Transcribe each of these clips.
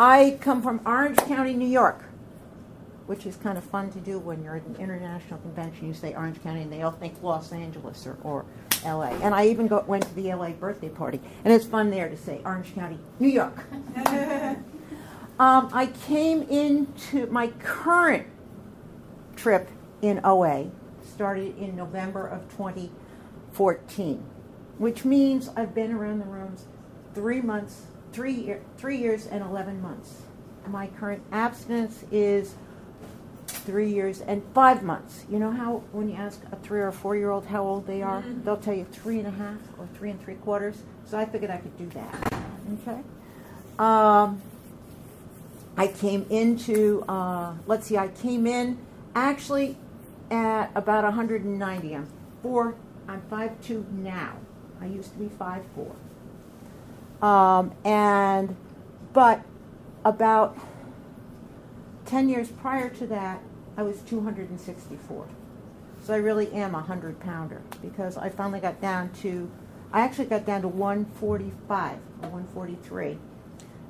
I come from Orange County, New York, which is kind of fun to do when you're at an international convention. You say Orange County, and they all think Los Angeles or, or LA. And I even go, went to the LA birthday party, and it's fun there to say Orange County, New York. um, I came into my current trip in OA, started in November of 2014, which means I've been around the rooms three months, three, year, three years and 11 months. My current abstinence is three years and five months. You know how when you ask a three or four year old how old they are, mm-hmm. they'll tell you three and a half or three and three quarters. So I figured I could do that. Okay. Um, I came into, uh, let's see, I came in actually at about 190. I'm four, I'm 5'2 now. I used to be 5'4. Um, and, but about 10 years prior to that, I was 264. So I really am a 100 pounder because I finally got down to, I actually got down to 145 or 143.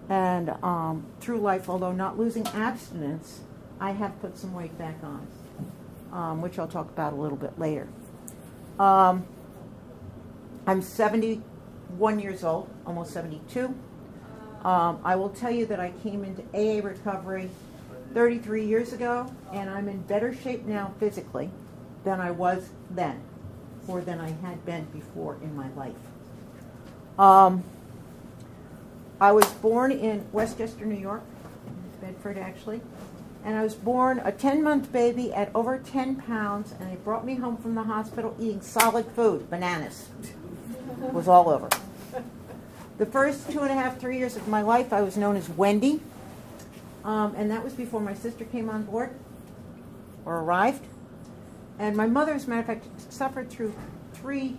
And um, through life, although not losing abstinence, I have put some weight back on, um, which I'll talk about a little bit later. Um, I'm 71 years old, almost 72. Um, I will tell you that I came into AA recovery 33 years ago, and I'm in better shape now physically than I was then, or than I had been before in my life. Um, I was born in Westchester, New York, Bedford actually, and I was born a 10 month baby at over 10 pounds, and they brought me home from the hospital eating solid food, bananas. Was all over. The first two and a half, three years of my life, I was known as Wendy um, and that was before my sister came on board or arrived. And my mother, as a matter of fact, suffered through three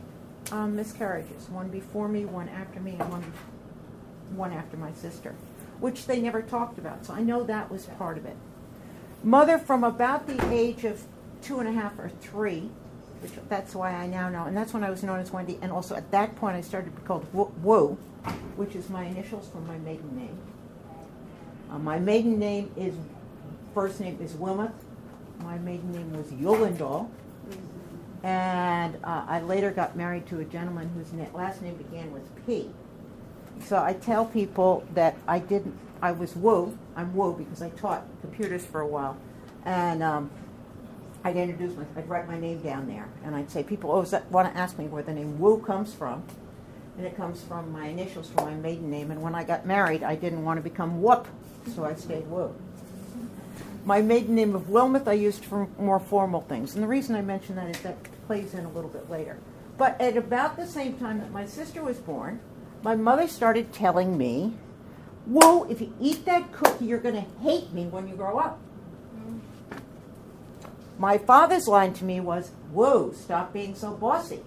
um, miscarriages one before me, one after me, and one, one after my sister, which they never talked about. So I know that was part of it. Mother, from about the age of two and a half or three, that's why I now know, and that's when I was known as Wendy, and also at that point I started to be called Wu, which is my initials for my maiden name. Uh, my maiden name is, first name is Wilmoth. My maiden name was Yulendal. And uh, I later got married to a gentleman whose na- last name began with P. So I tell people that I didn't, I was Wu. I'm Wu because I taught computers for a while. And um, I'd introduce myself, I'd write my name down there. And I'd say, people always want to ask me where the name Wu comes from. And it comes from my initials for my maiden name. And when I got married, I didn't want to become Whoop so I stayed Wu. My maiden name of Wilmoth I used for more formal things. And the reason I mention that is that plays in a little bit later. But at about the same time that my sister was born, my mother started telling me, Whoa, if you eat that cookie, you're going to hate me when you grow up. My father's line to me was, Whoa, stop being so bossy.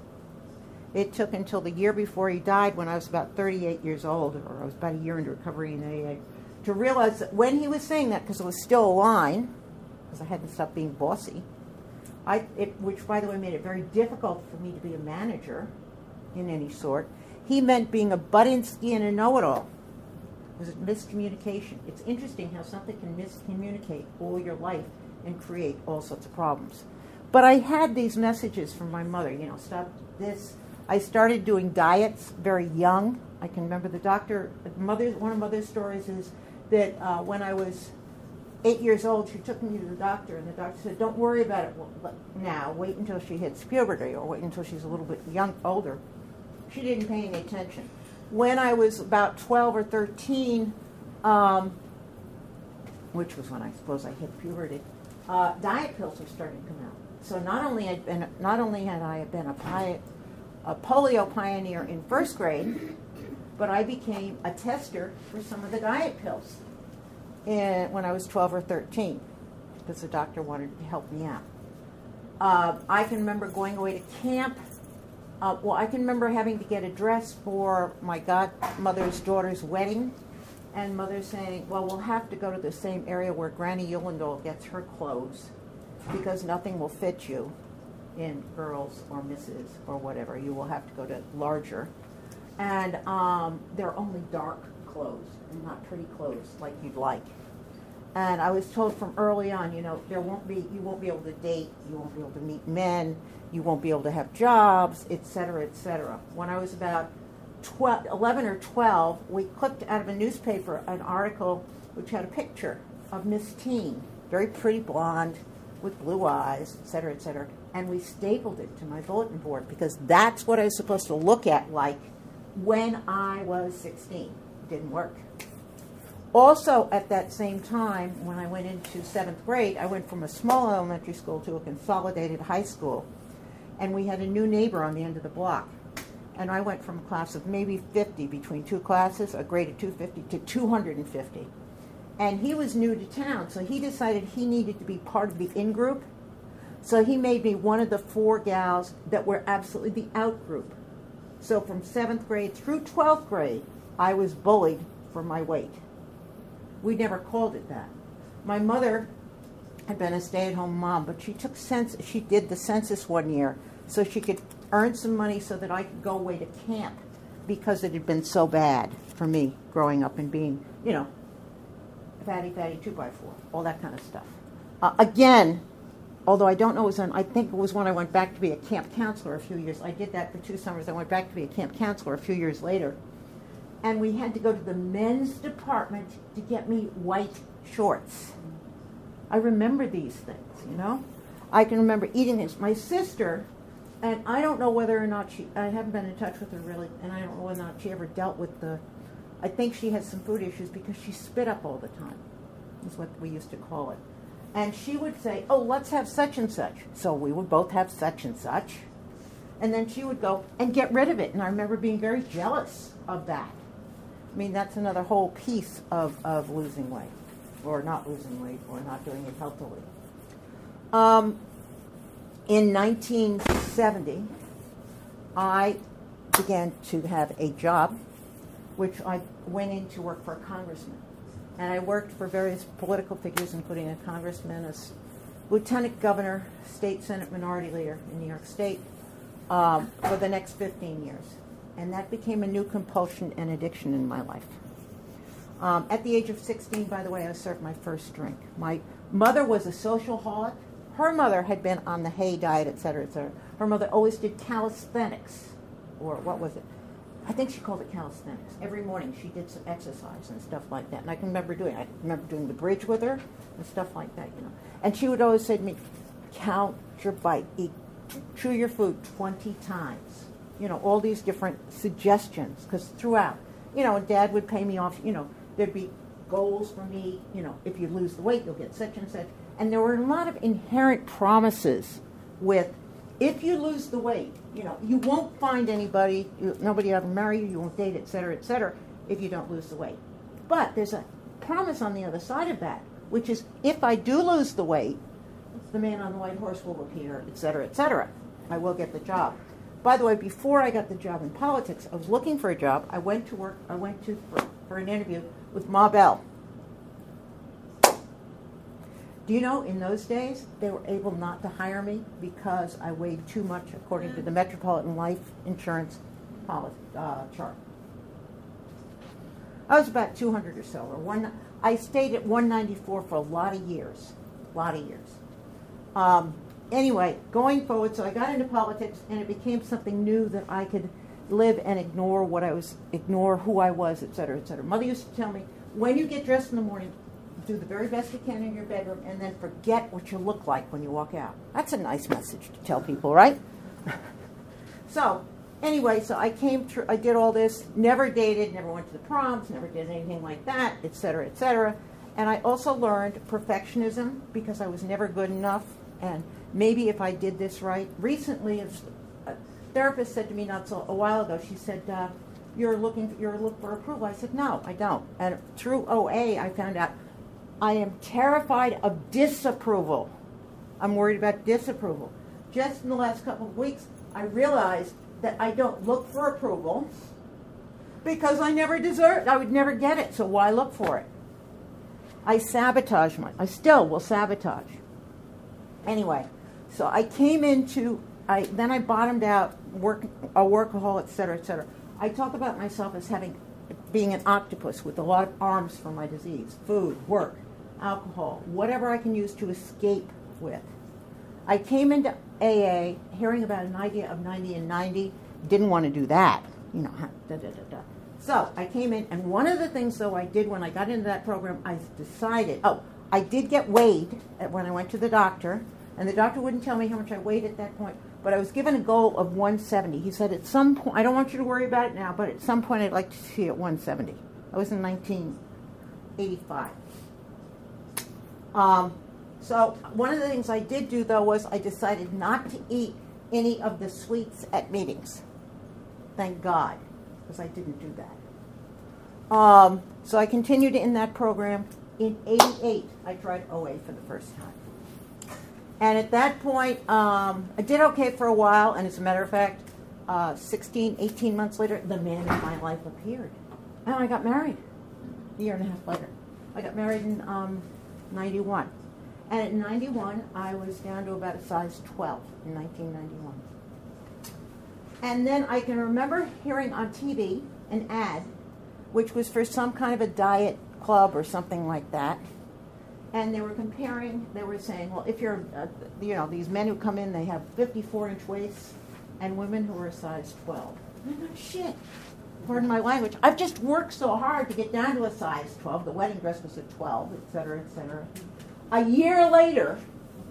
It took until the year before he died, when I was about 38 years old, or I was about a year into recovery in AA, to realize that when he was saying that, because it was still a line, because I hadn't stopped being bossy, I, it, which by the way made it very difficult for me to be a manager in any sort, he meant being a Budinsky and a know-it-all. It was miscommunication. It's interesting how something can miscommunicate all your life and create all sorts of problems. But I had these messages from my mother, you know, stop this. I started doing diets very young. I can remember the doctor, mother, one of mother's stories is that uh, when I was eight years old, she took me to the doctor, and the doctor said, "Don't worry about it now. Wait until she hits puberty, or wait until she's a little bit young, older." She didn't pay any attention. When I was about 12 or 13, um, which was when I suppose I hit puberty, uh, diet pills were starting to come out. So not only had been not only had I been a, pi- a polio pioneer in first grade, but I became a tester for some of the diet pills in, when I was 12 or 13 because the doctor wanted to help me out. Uh, I can remember going away to camp. Uh, well, I can remember having to get a dress for my godmother's daughter's wedding, and mother saying, "Well, we'll have to go to the same area where Granny Yulendal gets her clothes, because nothing will fit you in girls or misses or whatever. You will have to go to larger." And um, they're only dark clothes and not pretty clothes like you'd like. And I was told from early on, you know, there won't be, you won't be able to date, you won't be able to meet men, you won't be able to have jobs, et cetera, et cetera. When I was about 12, 11 or 12, we clipped out of a newspaper an article which had a picture of Miss Teen, very pretty blonde with blue eyes, et cetera, et cetera. And we stapled it to my bulletin board because that's what I was supposed to look at like when I was 16. It didn't work. Also, at that same time, when I went into seventh grade, I went from a small elementary school to a consolidated high school. And we had a new neighbor on the end of the block. And I went from a class of maybe 50 between two classes, a grade of 250 to 250. And he was new to town, so he decided he needed to be part of the in group. So he made me one of the four gals that were absolutely the out group. So from seventh grade through 12th grade, I was bullied for my weight. We never called it that. My mother had been a stay-at-home mom, but she took sense. She did the census one year so she could earn some money so that I could go away to camp because it had been so bad for me growing up and being, you know, fatty, fatty, two by four, all that kind of stuff. Uh, again, although I don't know, it was I think it was when I went back to be a camp counselor a few years. I did that for two summers. I went back to be a camp counselor a few years later and we had to go to the men's department to get me white shorts. I remember these things, you know. I can remember eating things. My sister, and I don't know whether or not she, I haven't been in touch with her really, and I don't know whether or not she ever dealt with the, I think she has some food issues because she spit up all the time, is what we used to call it. And she would say, oh, let's have such and such. So we would both have such and such. And then she would go and get rid of it. And I remember being very jealous of that. I mean, that's another whole piece of, of losing weight, or not losing weight, or not doing it healthily. Um, in 1970, I began to have a job, which I went in to work for a congressman. And I worked for various political figures, including a congressman, a lieutenant governor, state senate minority leader in New York State, um, for the next 15 years and that became a new compulsion and addiction in my life. Um, at the age of 16, by the way, I served my first drink. My mother was a social holic. Her mother had been on the hay diet, et cetera, et cetera. Her mother always did calisthenics, or what was it? I think she called it calisthenics. Every morning she did some exercise and stuff like that. And I can remember doing I remember doing the bridge with her and stuff like that, you know. And she would always say to me, count your bite, eat, chew your food 20 times you know, all these different suggestions because throughout, you know, dad would pay me off, you know, there'd be goals for me, you know, if you lose the weight, you'll get such and such. And there were a lot of inherent promises with if you lose the weight, you know, you won't find anybody, you, nobody ever marry you, you won't date, et cetera, et cetera, if you don't lose the weight. But there's a promise on the other side of that, which is if I do lose the weight, the man on the white horse will appear, et cetera, et cetera. I will get the job. By the way, before I got the job in politics, I was looking for a job. I went to work. I went to for, for an interview with Ma Bell. Do you know, in those days, they were able not to hire me because I weighed too much according to the Metropolitan Life Insurance policy, uh, chart. I was about 200 or so. Or one, I stayed at 194 for a lot of years. A lot of years. Um, anyway, going forward, so I got into politics, and it became something new that I could live and ignore what I was, ignore who I was, et cetera, et cetera. Mother used to tell me, when you get dressed in the morning, do the very best you can in your bedroom, and then forget what you look like when you walk out. That's a nice message to tell people, right? so, anyway, so I came through, I did all this, never dated, never went to the proms, never did anything like that, et cetera, et cetera. And I also learned perfectionism because I was never good enough and maybe if I did this right. Recently, a therapist said to me not so a while ago. She said, uh, "You're looking, you're looking for approval." I said, "No, I don't." And through OA, I found out I am terrified of disapproval. I'm worried about disapproval. Just in the last couple of weeks, I realized that I don't look for approval because I never deserve. I would never get it. So why look for it? I sabotage my. I still will sabotage. Anyway, so I came into, I then I bottomed out, work a workaholic, et cetera, et cetera. I talk about myself as having being an octopus with a lot of arms for my disease food, work, alcohol, whatever I can use to escape with. I came into AA hearing about an idea of 90 and 90, didn't want to do that. You know, da, da, da. So I came in, and one of the things, though, I did when I got into that program, I decided, oh, I did get weighed when I went to the doctor, and the doctor wouldn't tell me how much I weighed at that point, but I was given a goal of 170. He said, at some point, I don't want you to worry about it now, but at some point I'd like to see at 170. I was in 1985. Um, so one of the things I did do, though, was I decided not to eat any of the sweets at meetings. Thank God, because I didn't do that. Um, so I continued in that program. In 88, I tried OA for the first time. And at that point, um, I did okay for a while, and as a matter of fact, uh, 16, 18 months later, the man in my life appeared. And I got married a year and a half later. I got married in um, 91. And at 91, I was down to about a size 12 in 1991. And then I can remember hearing on TV an ad, which was for some kind of a diet club or something like that and they were comparing. They were saying, well, if you're, uh, you know, these men who come in, they have 54 inch waists, and women who are a size 12. shit. Pardon my language. I've just worked so hard to get down to a size 12. The wedding dress was a 12, et cetera, et cetera. A year later,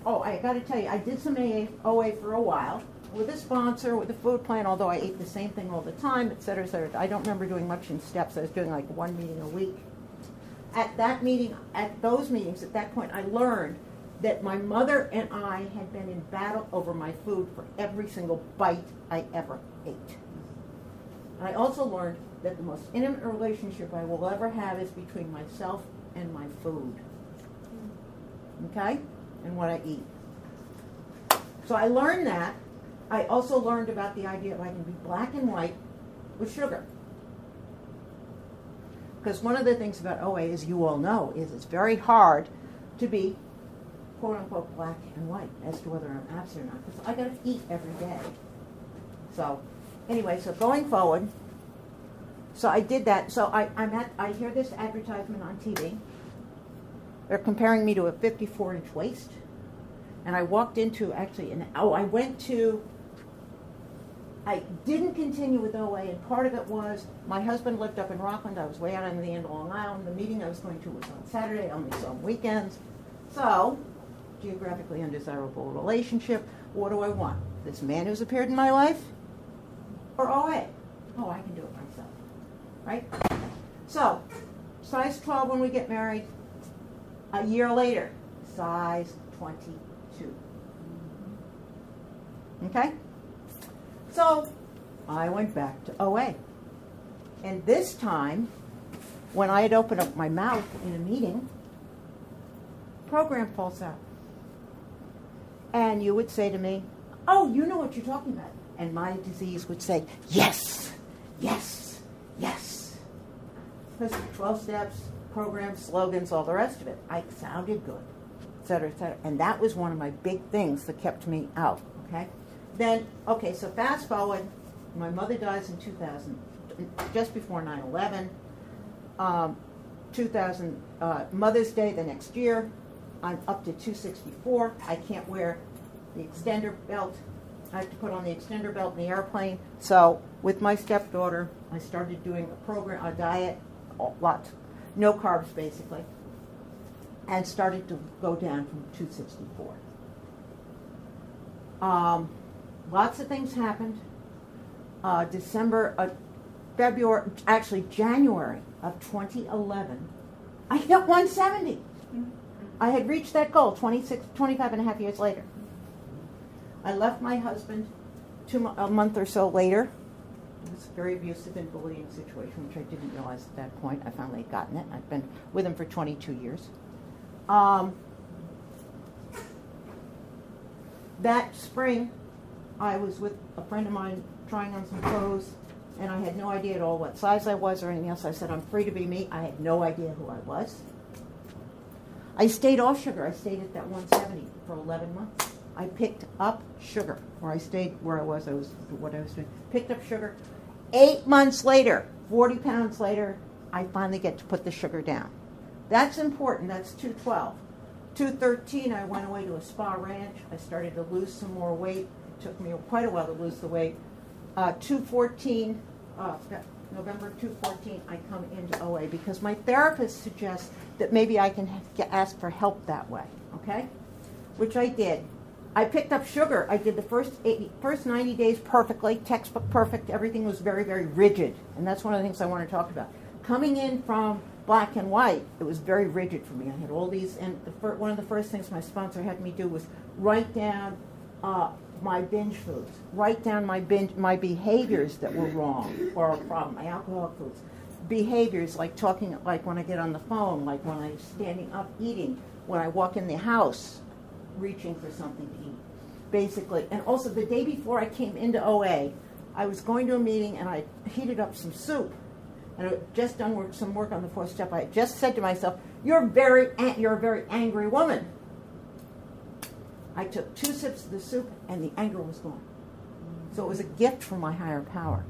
oh, I got to tell you, I did some AA, OA for a while with a sponsor, with a food plan, although I ate the same thing all the time, et cetera, et cetera. I don't remember doing much in steps. I was doing like one meeting a week at that meeting, at those meetings, at that point, I learned that my mother and I had been in battle over my food for every single bite I ever ate. I also learned that the most intimate relationship I will ever have is between myself and my food. Okay? And what I eat. So I learned that. I also learned about the idea of I can be black and white with sugar. Because one of the things about OA, as you all know, is it's very hard to be quote unquote black and white as to whether I'm absent or not. Because I got to eat every day. So, anyway, so going forward, so I did that. So I, I'm at, I hear this advertisement on TV. They're comparing me to a 54 inch waist. And I walked into actually, an, oh, I went to I didn't continue with OA, and part of it was my husband lived up in Rockland. I was way out on the end of Long Island. The meeting I was going to was on Saturday, only on weekends. So, geographically undesirable relationship. What do I want? This man who's appeared in my life? Or oh, OA? Oh, I can do it myself. Right? So, size 12 when we get married. A year later, size 22. Okay? So I went back to OA. And this time, when I had opened up my mouth in a meeting, program falls out. And you would say to me, Oh, you know what you're talking about. And my disease would say, Yes, yes, yes. Because 12 steps, programs, slogans, all the rest of it. I sounded good, et cetera, et cetera. And that was one of my big things that kept me out, okay? then, okay, so fast forward, my mother dies in 2000, just before 9 11. Um, 2000, uh, Mother's Day the next year, I'm up to 264. I can't wear the extender belt. I have to put on the extender belt in the airplane. So, with my stepdaughter, I started doing a program, a diet, lots, no carbs basically, and started to go down from 264. Um, lots of things happened. Uh, December, uh, February, actually January of 2011, I hit 170. I had reached that goal 26, 25 and a half years later. I left my husband two, a month or so later. It was a very abusive and bullying situation, which I didn't realize at that point. I finally had gotten it. I've been with him for 22 years. Um, that spring, I was with a friend of mine trying on some clothes, and I had no idea at all what size I was or anything else. I said, I'm free to be me. I had no idea who I was. I stayed off sugar. I stayed at that 170 for 11 months. I picked up sugar, or I stayed where I was. I was what I was doing. Picked up sugar. Eight months later, 40 pounds later, I finally get to put the sugar down. That's important. That's 212. 213, I went away to a spa ranch. I started to lose some more weight. It took me quite a while to lose the weight. Uh, 214, uh, November 214, I come into OA because my therapist suggests that maybe I can get, ask for help that way, okay? Which I did. I picked up sugar. I did the first 80, first 90 days perfectly, textbook perfect. Everything was very, very rigid. And that's one of the things I want to talk about. Coming in from black and white, it was very rigid for me. I had all these, and the fir- one of the first things my sponsor had me do was write down uh, my binge foods, write down my binge, my behaviors that were wrong or a problem, my alcohol foods, behaviors like talking, like when I get on the phone, like when I'm standing up eating, when I walk in the house, reaching for something to eat, basically. And also the day before I came into OA, I was going to a meeting and I heated up some soup and I had just done work, some work on the fourth step. I just said to myself, "You're very, you're a very angry woman." I took two sips of the soup, and the anger was gone. So it was a gift from my higher power.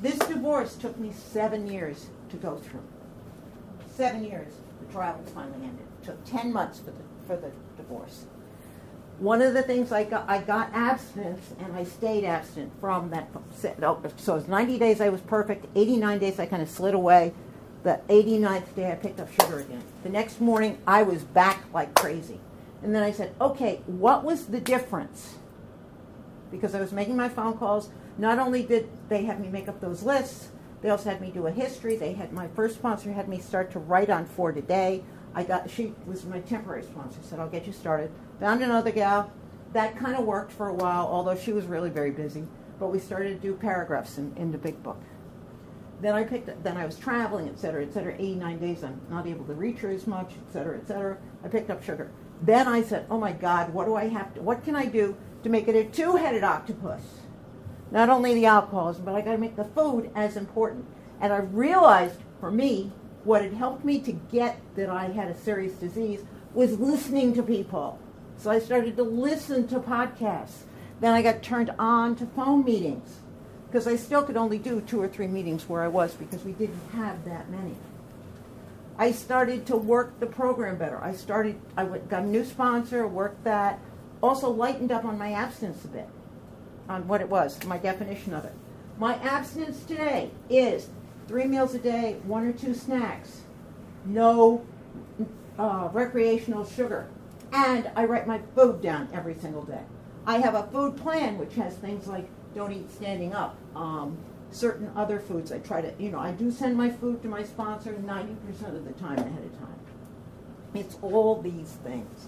This divorce took me seven years to go through. Seven years. The trial was finally ended. It took ten months for the for the divorce one of the things I got, I got abstinence and I stayed abstinent from that. So it was 90 days I was perfect, 89 days I kind of slid away. The 89th day I picked up sugar again. The next morning I was back like crazy. And then I said, okay, what was the difference? Because I was making my phone calls. Not only did they have me make up those lists, they also had me do a history. They had my first sponsor had me start to write on for today. I got she was my temporary sponsor. Said I'll get you started. Found another gal. That kind of worked for a while, although she was really very busy. But we started to do paragraphs in, in the big book. Then I picked. Then I was traveling, et cetera, et cetera. 89 days, I'm not able to reach her as much, et cetera, et cetera. I picked up sugar. Then I said, "Oh my God, what do I have to? What can I do to make it a two-headed octopus? Not only the alcoholism, but I got to make the food as important." And I realized, for me, what had helped me to get that I had a serious disease was listening to people. So I started to listen to podcasts. Then I got turned on to phone meetings because I still could only do two or three meetings where I was because we didn't have that many. I started to work the program better. I started, I got a new sponsor, worked that, also lightened up on my abstinence a bit, on what it was, my definition of it. My abstinence today is three meals a day, one or two snacks, no uh, recreational sugar, and I write my food down every single day. I have a food plan which has things like don't eat standing up, um, certain other foods. I try to, you know, I do send my food to my sponsor 90% of the time ahead of time. It's all these things.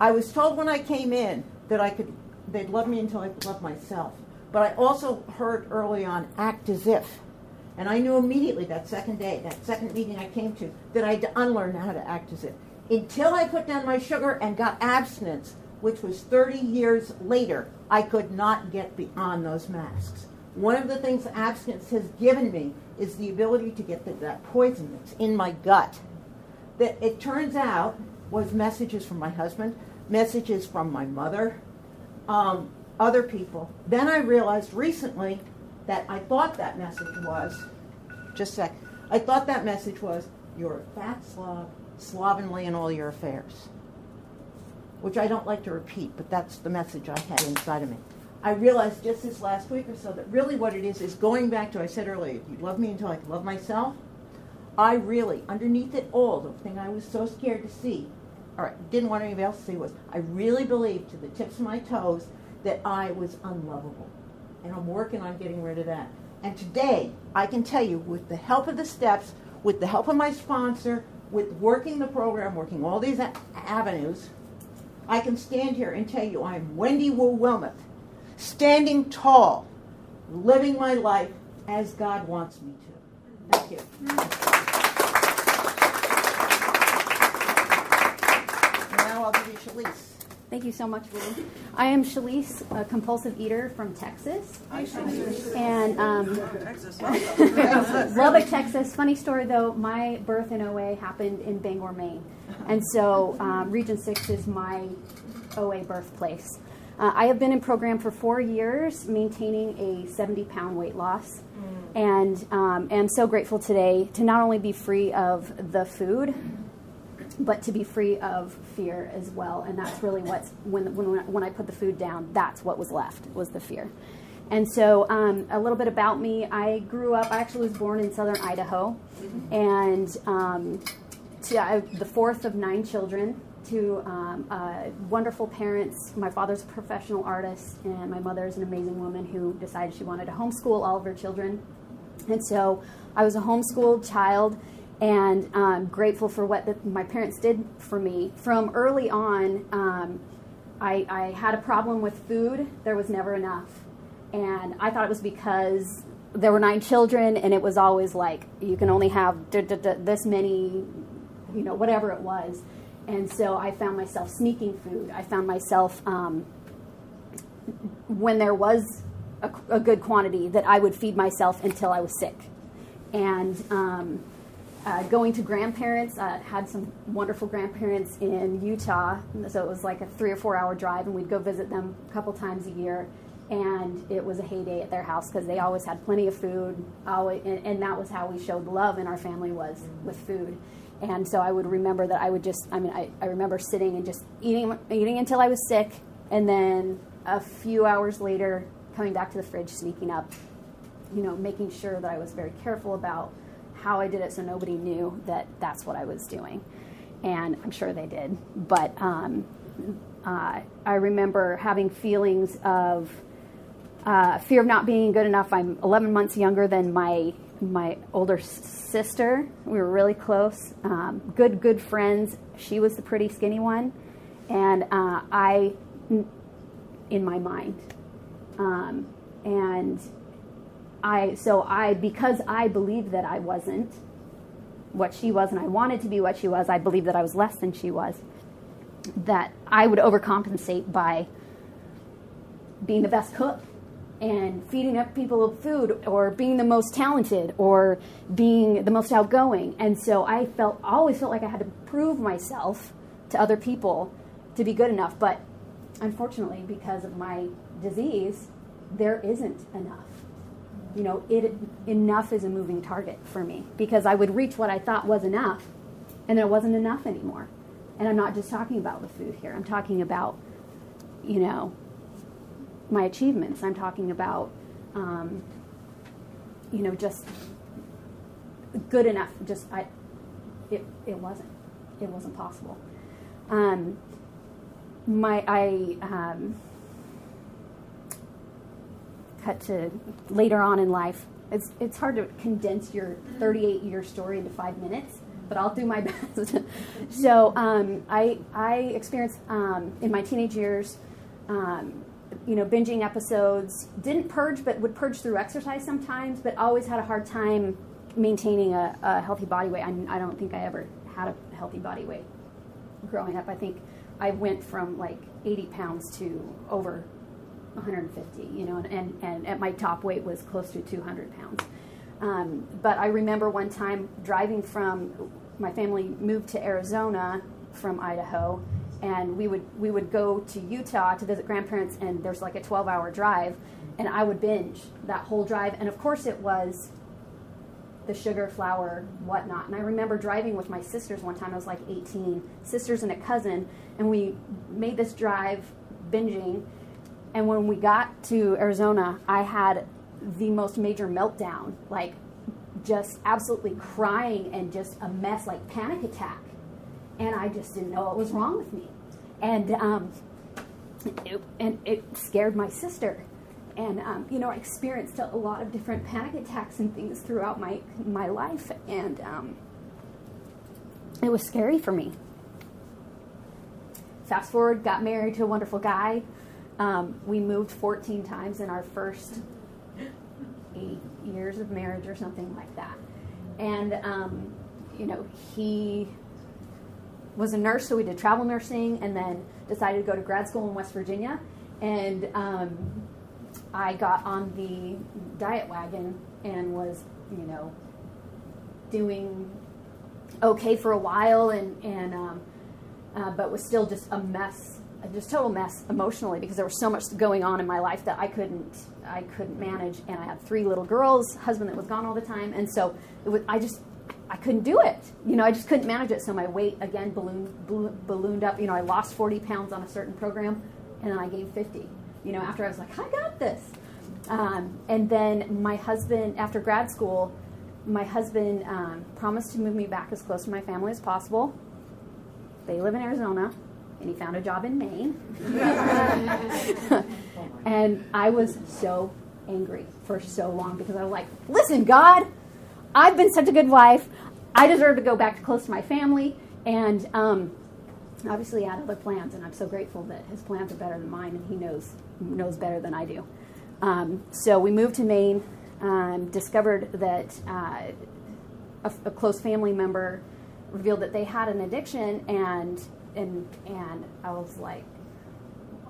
I was told when I came in that I could, they'd love me until I could love myself. But I also heard early on, act as if. And I knew immediately that second day, that second meeting I came to, that I had to unlearn how to act as if. Until I put down my sugar and got abstinence, which was 30 years later, I could not get beyond those masks. One of the things abstinence has given me is the ability to get the, that poison that's in my gut. That it turns out was messages from my husband, messages from my mother, um, other people. Then I realized recently that I thought that message was, just a sec, I thought that message was, you're a fat slob, slovenly in all your affairs. Which I don't like to repeat, but that's the message I had inside of me. I realized just this last week or so that really what it is is going back to I said earlier, you love me until I can love myself. I really, underneath it all, the thing I was so scared to see, or didn't want anybody else to see was, I really believed to the tips of my toes that I was unlovable and I'm working on getting rid of that. And today, I can tell you, with the help of the steps, with the help of my sponsor, with working the program, working all these avenues, I can stand here and tell you I'm Wendy Wu Wilmoth, standing tall, living my life as God wants me to. Thank you. Now I'll give you Shalise. Thank you so much, Lou. I am Shalise, a compulsive eater from Texas. And um, Lubbock, Texas. Funny story though, my birth in OA happened in Bangor, Maine. And so um, Region 6 is my OA birthplace. Uh, I have been in program for four years, maintaining a 70 pound weight loss. And um, am so grateful today to not only be free of the food, but to be free of fear as well. And that's really what's when when when I put the food down, that's what was left was the fear. And so, um, a little bit about me. I grew up. I actually was born in southern Idaho, and um, to, I, the fourth of nine children to um, uh, wonderful parents. My father's a professional artist, and my mother is an amazing woman who decided she wanted to homeschool all of her children. And so I was a homeschooled child and um, grateful for what the, my parents did for me. From early on, um, I, I had a problem with food, there was never enough. And I thought it was because there were nine children, and it was always like, you can only have this many, you know, whatever it was. And so I found myself sneaking food. I found myself, um, when there was a, a, good quantity, that I would feed myself until I was sick. And um, uh, going to grandparents, uh, had some wonderful grandparents in Utah. So it was like a three or four hour drive, and we'd go visit them a couple times a year. And it was a heyday at their house because they always had plenty of food. Always, and, and that was how we showed love in our family was with food. And so I would remember that I would just, I mean, I, I remember sitting and just eating, eating until I was sick. And then a few hours later, coming back to the fridge, sneaking up, you know, making sure that I was very careful about how I did it so nobody knew that that's what I was doing. And I'm sure they did. But um, uh, I remember having feelings of uh, fear of not being good enough. I'm 11 months younger than my my older sister. We were really close. Um, good, good friends. She was the pretty skinny one, and uh, I, in my mind, um, and I. So I, because I believed that I wasn't what she was, and I wanted to be what she was. I believed that I was less than she was. That I would overcompensate by being the best cook and feeding up people food or being the most talented or being the most outgoing. And so I felt always felt like I had to prove myself to other people to be good enough. But unfortunately, because of my disease, there isn't enough. You know, it enough is a moving target for me because I would reach what I thought was enough and then it wasn't enough anymore. And I'm not just talking about the food here. I'm talking about, you know, my achievements. I'm talking about, um, you know, just good enough. Just I, it it wasn't, it wasn't possible. Um, my I um, cut to later on in life. It's it's hard to condense your 38 year story into five minutes but I'll do my best. so um, I I experienced um, in my teenage years um, you know, binging episodes. Didn't purge, but would purge through exercise sometimes, but always had a hard time maintaining a, a healthy body weight. I, I, don't think I ever had a healthy body weight growing up. I think I went from like 80 pounds to over 150, you know, and, and, and at my top weight was close to 200 pounds. Um, but I remember one time driving from, my family moved to Arizona from Idaho, and we would we would go to Utah to visit grandparents, and there's like a 12 hour drive, and I would binge that whole drive, and of course it was the sugar, flour, whatnot. And I remember driving with my sisters one time. I was like 18, sisters and a cousin, and we made this drive binging. And when we got to Arizona, I had the most major meltdown, like just absolutely crying and just a mess, like panic attack and I just didn't know what was wrong with me. And um, it, and it scared my sister. And um, you know, I experienced a lot of different panic attacks and things throughout my my life, and um, it was scary for me. Fast forward, got married to a wonderful guy. Um, we moved 14 times in our first eight years of marriage, or something like that. And um, you know, he was a nurse, so we did travel nursing, and then decided to go to grad school in West Virginia. And um, I got on the diet wagon and was, you know, doing okay for a while, and and um, uh, but was still just a mess, just total mess emotionally because there was so much going on in my life that I couldn't, I couldn't manage. And I had three little girls, husband that was gone all the time, and so was, I just, I couldn't do it. You know, I just couldn't manage it. So my weight again ballooned, ballooned up. You know, I lost 40 pounds on a certain program, and then I gained 50. You know, after I was like, I got this. Um, and then my husband, after grad school, my husband um, promised to move me back as close to my family as possible. They live in Arizona, and he found a job in Maine. and I was so angry for so long because I was like, listen, God, I've been such a good wife. I deserve to go back to close to my family. And um, obviously, he had other plans, and I'm so grateful that his plans are better than mine, and he knows knows better than I do. Um, so we moved to Maine um, discovered that uh, a, a, close family member revealed that they had an addiction, and and and I was like,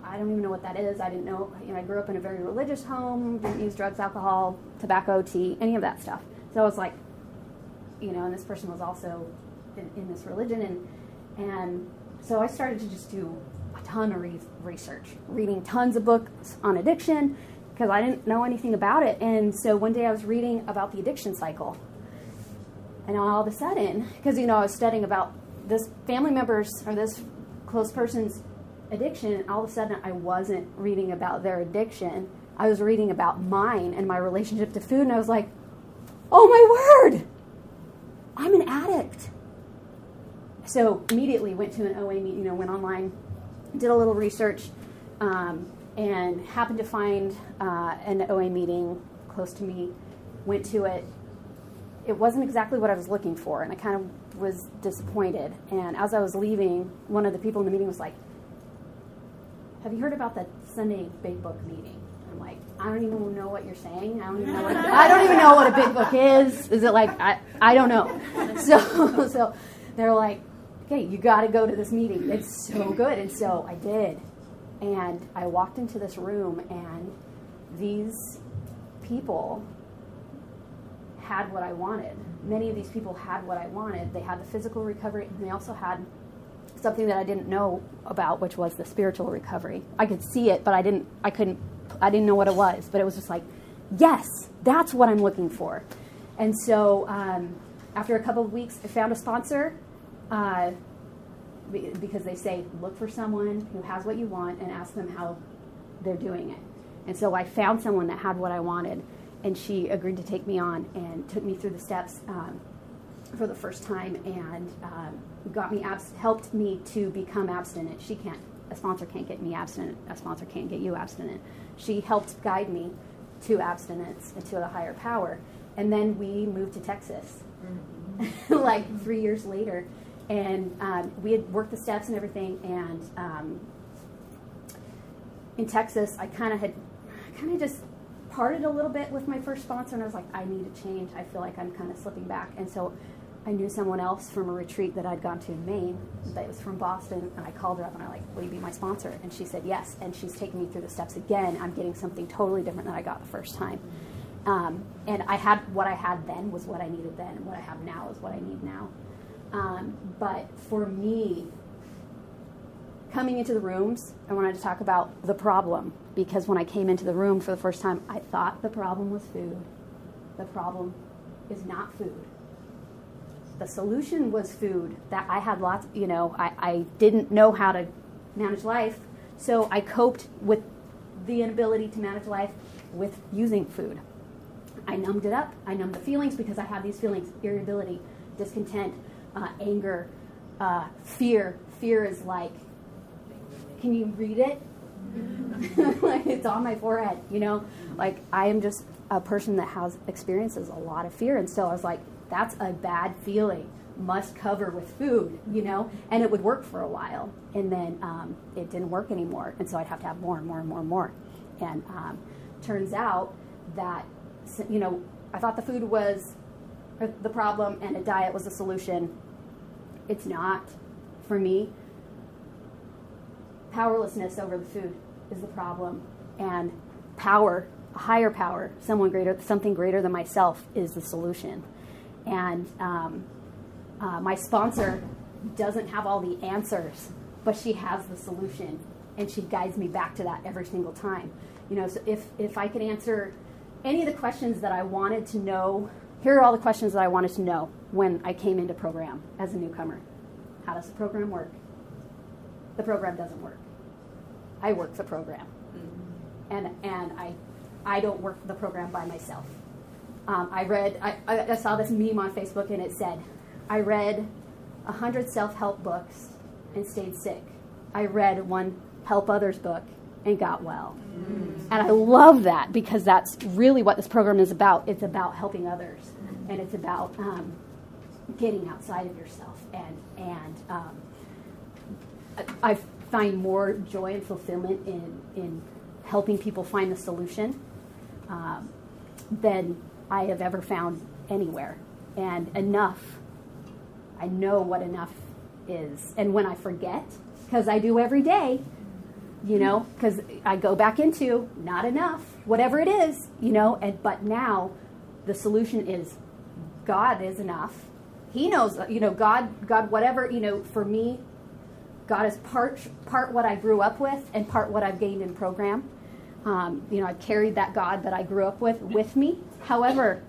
I don't even know what that is. I didn't know. You know, I grew up in a very religious home, didn't use drugs, alcohol, tobacco, tea, any of that stuff. So I was like, you know, and this person was also in, in this religion, and and so I started to just do a ton of re- research, reading tons of books on addiction, because I didn't know anything about it. And so one day I was reading about the addiction cycle. And all of a sudden, because you know, I was studying about this family member's or this close person's addiction, all of a sudden I wasn't reading about their addiction. I was reading about mine and my relationship to food, and I was like, oh my word, I'm an addict. So immediately went to an OA meeting, you know, went online, did a little research, um, and happened to find uh, an OA meeting close to me. Went to it. It wasn't exactly what I was looking for, and I kind of was disappointed. And as I was leaving, one of the people in the meeting was like, "Have you heard about that Sunday Big Book meeting?" I'm like, "I don't even know what you're saying. I don't even know what a, I don't even know what a big book is. Is it like I I don't know." So so they're like, "Okay, you got to go to this meeting. It's so good." And so I did and I walked into this room, and these people had what I wanted. Many of these people had what I wanted. They had the physical recovery, and they also had something that I didn't know about, which was the spiritual recovery. I could see it, but I didn't. I couldn't. I didn't know what it was. But it was just like, yes, that's what I'm looking for. And so, um, after a couple of weeks, I found a sponsor. Uh, because they say look for someone who has what you want and ask them how they're doing it. And so I found someone that had what I wanted, and she agreed to take me on and took me through the steps um, for the first time and um, got me abs- helped me to become abstinent. She can't a sponsor can't get me abstinent. A sponsor can't get you abstinent. She helped guide me to abstinence and to a higher power. And then we moved to Texas, mm-hmm. like three years later and um, we had worked the steps and everything. And um, in Texas, I kind of had, kind of just parted a little bit with my first sponsor, and I was like, I need a change. I feel like I'm kind of slipping back, and so I knew someone else from a retreat that I'd gone to in Maine that was from Boston, and I called her up and I like, "Will you be my sponsor?" And she said yes, and she's taking me through the steps again. I'm getting something totally different than I got the first time. Um, and I had what I had then was what I needed then, and what I have now is what I need now. Um, but for me, coming into the rooms, I wanted to talk about the problem because when I came into the room for the first time, I thought the problem was food. The problem is not food. The solution was food. That I had lots, you know, I, I didn't know how to manage life, so I coped with the inability to manage life with using food. I numbed it up. I numbed the feelings because I have these feelings irritability, discontent, uh, anger, uh, fear. Fear is like, can you read it? like it's on my forehead, you know? Like I am just a person that has experiences a lot of fear. And so I was like, that's a bad feeling. Must cover with food, you know? And it would work for a while. And then um, it didn't work anymore. And so I'd have to have more and more and more and more. And um, turns out that, you know, I thought the food was the problem and a diet was the solution. It's not for me. Powerlessness over the food is the problem, and power, a higher power, someone greater, something greater than myself, is the solution. And um, uh, my sponsor doesn't have all the answers but she has the solution and she guides me back to that every single time. You know, so if, if I could answer any of the questions that I wanted to know, here are all the questions that I wanted to know when I came into program as a newcomer. How does the program work? The program doesn't work. I work the program. Mm-hmm. And, and I, I don't work the program by myself. Um, I read, I, I saw this meme on Facebook and it said, I read 100 self help books and stayed sick. I read one help others book and got well. Mm-hmm. And I love that because that's really what this program is about. It's about helping others and it's about um, getting outside of yourself. And, and um, I find more joy and fulfillment in, in helping people find the solution um, than I have ever found anywhere. And enough, I know what enough is. And when I forget, because I do every day, you know, because I go back into not enough, whatever it is, you know, and but now the solution is God is enough. He knows, you know, God, God, whatever, you know, for me, God is part part what I grew up with and part what I've gained in program. Um, you know, I carried that God that I grew up with with me. However,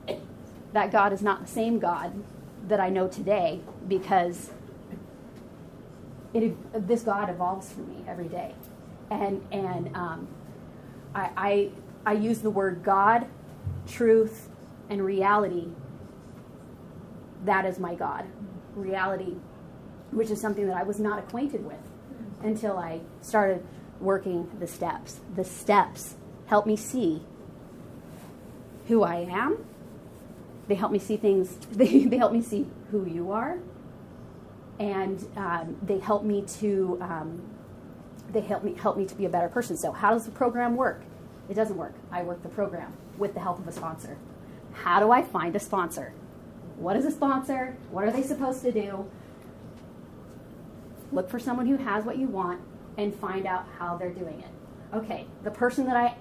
that God is not the same God that I know today because it, this God evolves for me every day, and and um, I, I I use the word God, truth, and reality. That is my God, reality, which is something that I was not acquainted with until I started working the steps. The steps help me see who I am. They help me see things, they, they help me see who you are. And um, they help me to um, they help me help me to be a better person. So how does the program work? It doesn't work. I work the program with the help of a sponsor. How do I find a sponsor? What is a sponsor? What are they supposed to do? Look for someone who has what you want and find out how they're doing it. Okay, the person that I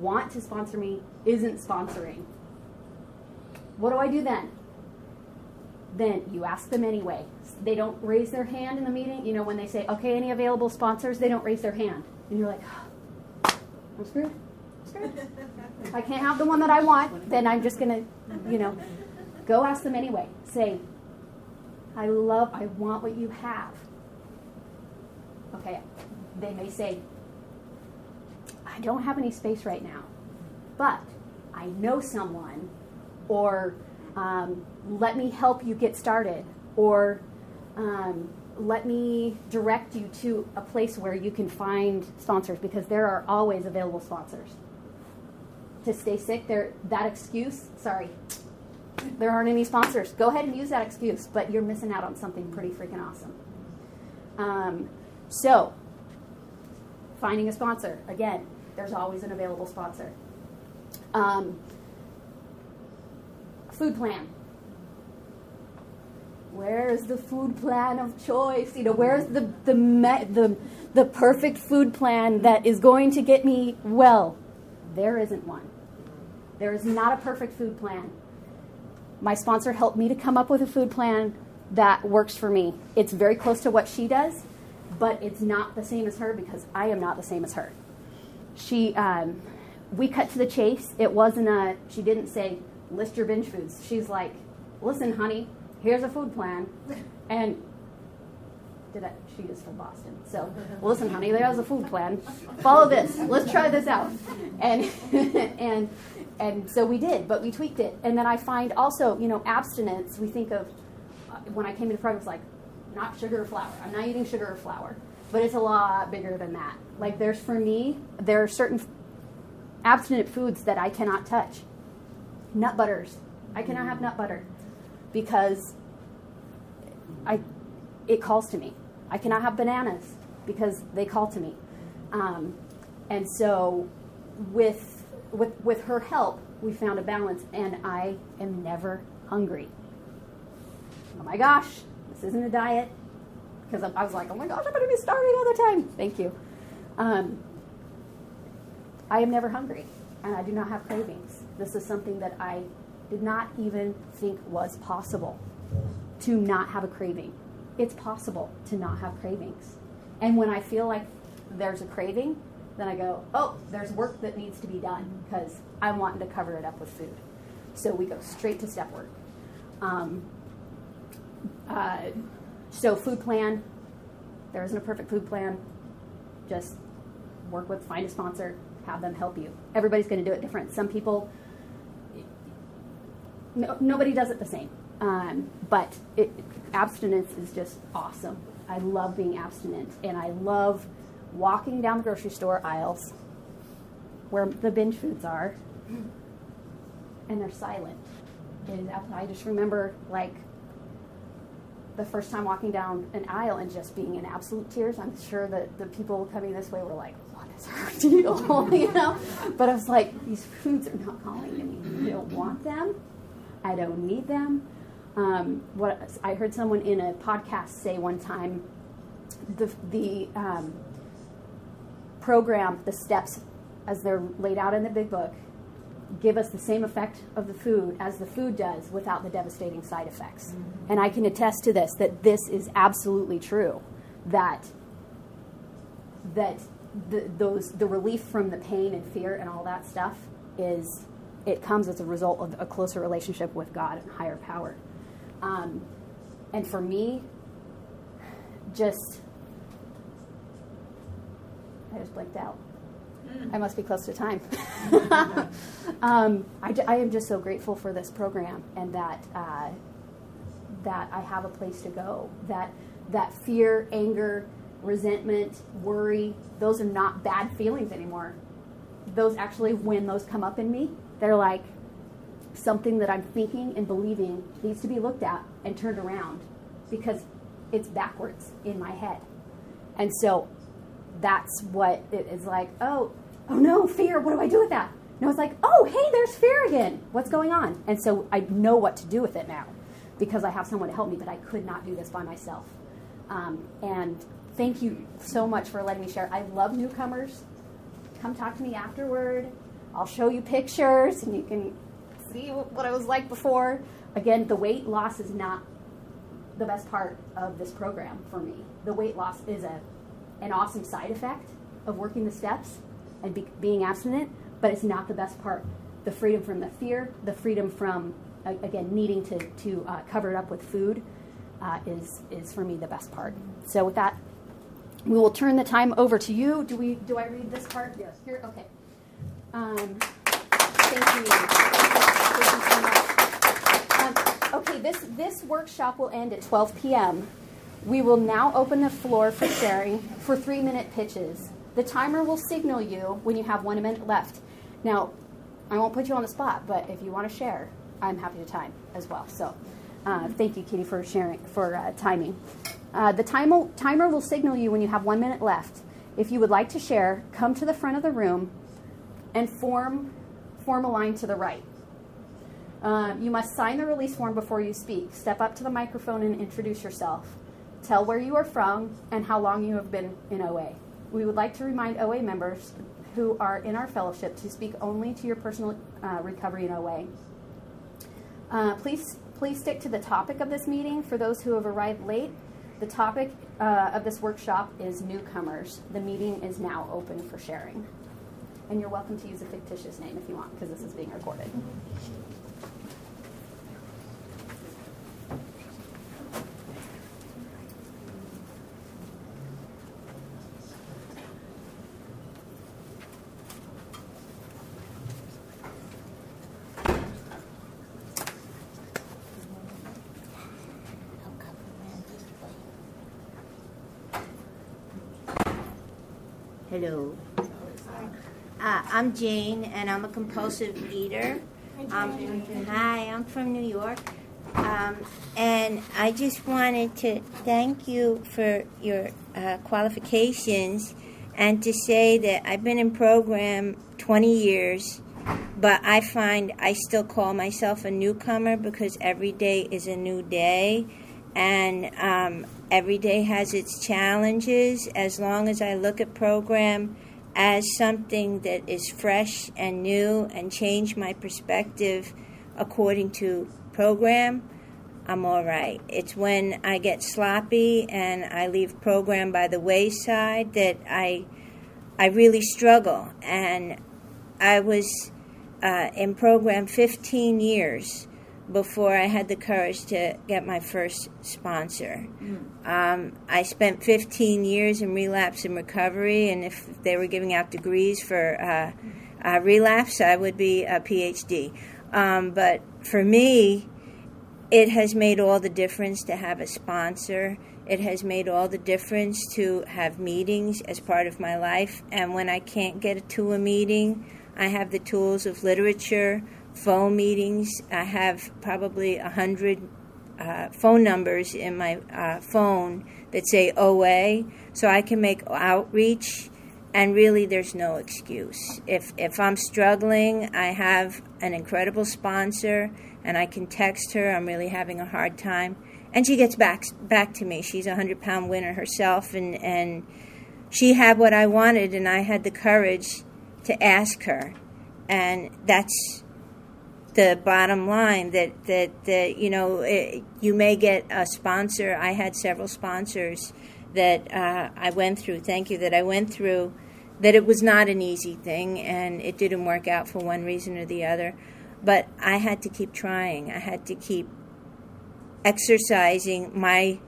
want to sponsor me isn't sponsoring. What do I do then? Then you ask them anyway. They don't raise their hand in the meeting. You know, when they say, okay, any available sponsors, they don't raise their hand. And you're like, I'm screwed. I'm screwed. if I can't have the one that I want, then I'm just going to, you know, go ask them anyway. Say, I love, I want what you have. Okay, they may say, I don't have any space right now, but I know someone, or um, let me help you get started, or um, let me direct you to a place where you can find sponsors because there are always available sponsors. To stay sick, there that excuse, sorry, there aren't any sponsors. Go ahead and use that excuse, but you're missing out on something pretty freaking awesome. Um, so, finding a sponsor. Again, there's always an available sponsor. Um, food plan. Where's the food plan of choice? You know, where's the the me, the the perfect food plan that is going to get me well? There isn't one. There is not a perfect food plan. My sponsor helped me to come up with a food plan that works for me. It's very close to what she does, but it's not the same as her because I am not the same as her. She, um, we cut to the chase. It wasn't a, she didn't say, list your binge foods. She's like, listen, honey, here's a food plan. And did I, she is from Boston. So, listen, honey, there's a food plan. Follow this. Let's try this out. And, and, and so we did, but we tweaked it. And then I find also, you know, abstinence, we think of, uh, when I came into program, it was like, not sugar or flour. I'm not eating sugar or flour. But it's a lot bigger than that. Like there's for me, there are certain abstinent foods that I cannot touch. Nut butters. I cannot have nut butter because I it calls to me. I cannot have bananas because they call to me. Um, and so with with with her help, we found a balance and I am never hungry. Oh my gosh, isn't a diet. Because I was like, oh my gosh, I'm going to be starving all the time. Thank you. Um, I am never hungry, and I do not have cravings. This is something that I did not even think was possible to not have a craving. It's possible to not have cravings. And when I feel like there's a craving, then I go, oh, there's work that needs to be done because I'm wanting to cover it up with food. So we go straight to step work. Um, uh, so food plan, there isn't a perfect food plan. Just work with, find a sponsor, have them help you. Everybody's going to do it different. Some people, no, nobody does it the same. Um, but it, abstinence is just awesome. I love being abstinent, and I love walking down the grocery store aisles where the binge foods are, and they're silent. And I just remember like the first time walking down an aisle and just being in absolute tears. I'm sure that the people coming this way were like, "What is her deal?" you know. But I was like, "These foods are not calling to me. I don't want them. I don't need them." Um, what I heard someone in a podcast say one time, the the um, program, the steps as they're laid out in the big book, give us the same effect of the food as the food does without the devastating side effects. Mm-hmm. And I can attest to this that this is absolutely true. That that the, those the relief from the pain and fear and all that stuff is it comes as a result of a closer relationship with God and higher power. Um, and for me, just I just blinked out. I must be close to time. um, I, I, am just so grateful for this program and that uh, that I have a place to go. That that fear, anger, resentment, worry, those are not bad feelings anymore. Those actually, when those come up in me, they're like something that I'm thinking and believing needs to be looked at and turned around because it's backwards in my head. And so that's what it is like, oh, oh no, fear, what do I do with that? No, it's like, oh, hey, there's fear again. What's going on? And so I know what to do with it now because I have someone to help me, but I could not do this by myself. Um, and thank you so much for letting me share. I love newcomers. Come talk to me afterward. I'll show you pictures and you can see what I was like before. Again, the weight loss is not the best part of this program for me. The weight loss is a an awesome side effect of working the steps and be, being abstinent, but it's not the best part. The freedom from the fear, the freedom from again needing to to uh, cover it up with food uh, is is for me the best part. So with that, we will turn the time over to you. Do we? Do I read this part? Yes. Here. Okay. Um, thank you. Thank you so much. Um, okay. This this workshop will end at 12 p.m. We will now open the floor for sharing for three minute pitches. The timer will signal you when you have one minute left. Now, I won't put you on the spot, but if you want to share, I'm happy to time as well. So, uh, thank you, Kitty, for sharing, for uh, timing. Uh, the timer, will signal you when you have one minute left. If you would like to share, come to the front of the room and form, form a line to the right. Uh, you must sign the release form before you speak. Step up to the microphone and introduce yourself. Tell where you are from and how long you have been in OA. We would like to remind OA members who are in our fellowship to speak only to your personal uh, recovery in OA. Uh, please, please stick to the topic of this meeting. For those who have arrived late, the topic uh, of this workshop is newcomers. The meeting is now open for sharing. And you're welcome to use a fictitious name if you want, because this is being recorded. Hello. Uh, I'm Jane, and I'm a compulsive eater. Um, hi, I'm from New York. Um, and I just wanted to thank you for your uh, qualifications and to say that I've been in program 20 years, but I find I still call myself a newcomer because every day is a new day. And um, Every day has its challenges. As long as I look at program as something that is fresh and new and change my perspective according to program, I'm all right. It's when I get sloppy and I leave program by the wayside that I I really struggle. And I was uh, in program 15 years before I had the courage to get my first sponsor. Mm. Um, I spent 15 years in relapse and recovery, and if they were giving out degrees for uh, uh, relapse, I would be a PhD. Um, but for me, it has made all the difference to have a sponsor. It has made all the difference to have meetings as part of my life. And when I can't get to a meeting, I have the tools of literature, phone meetings. I have probably a hundred uh, phone numbers in my uh, phone that say OA, so I can make outreach. And really, there's no excuse. If if I'm struggling, I have an incredible sponsor, and I can text her. I'm really having a hard time, and she gets back back to me. She's a hundred pound winner herself, and and she had what I wanted, and I had the courage to ask her, and that's the bottom line that that, that you know it, you may get a sponsor. I had several sponsors that uh, I went through. Thank you that I went through. That it was not an easy thing, and it didn't work out for one reason or the other. But I had to keep trying. I had to keep exercising my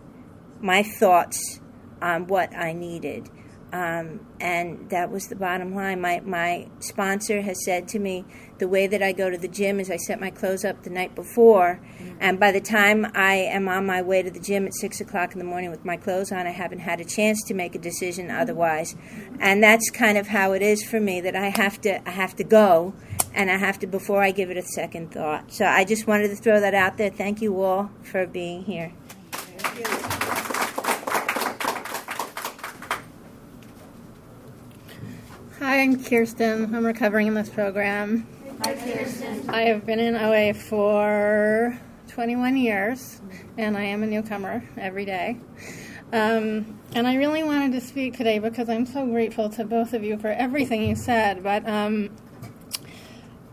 my thoughts on what I needed. Um, and that was the bottom line. My, my sponsor has said to me, the way that I go to the gym is I set my clothes up the night before, mm-hmm. and by the time I am on my way to the gym at 6 o'clock in the morning with my clothes on, I haven't had a chance to make a decision otherwise. And that's kind of how it is for me, that I have to, I have to go, and I have to, before I give it a second thought. So I just wanted to throw that out there. Thank you all for being here. Hi, I'm Kirsten. I'm recovering in this program. Hi, Kirsten. I have been in OA for 21 years, and I am a newcomer every day. Um, and I really wanted to speak today because I'm so grateful to both of you for everything you said. But um,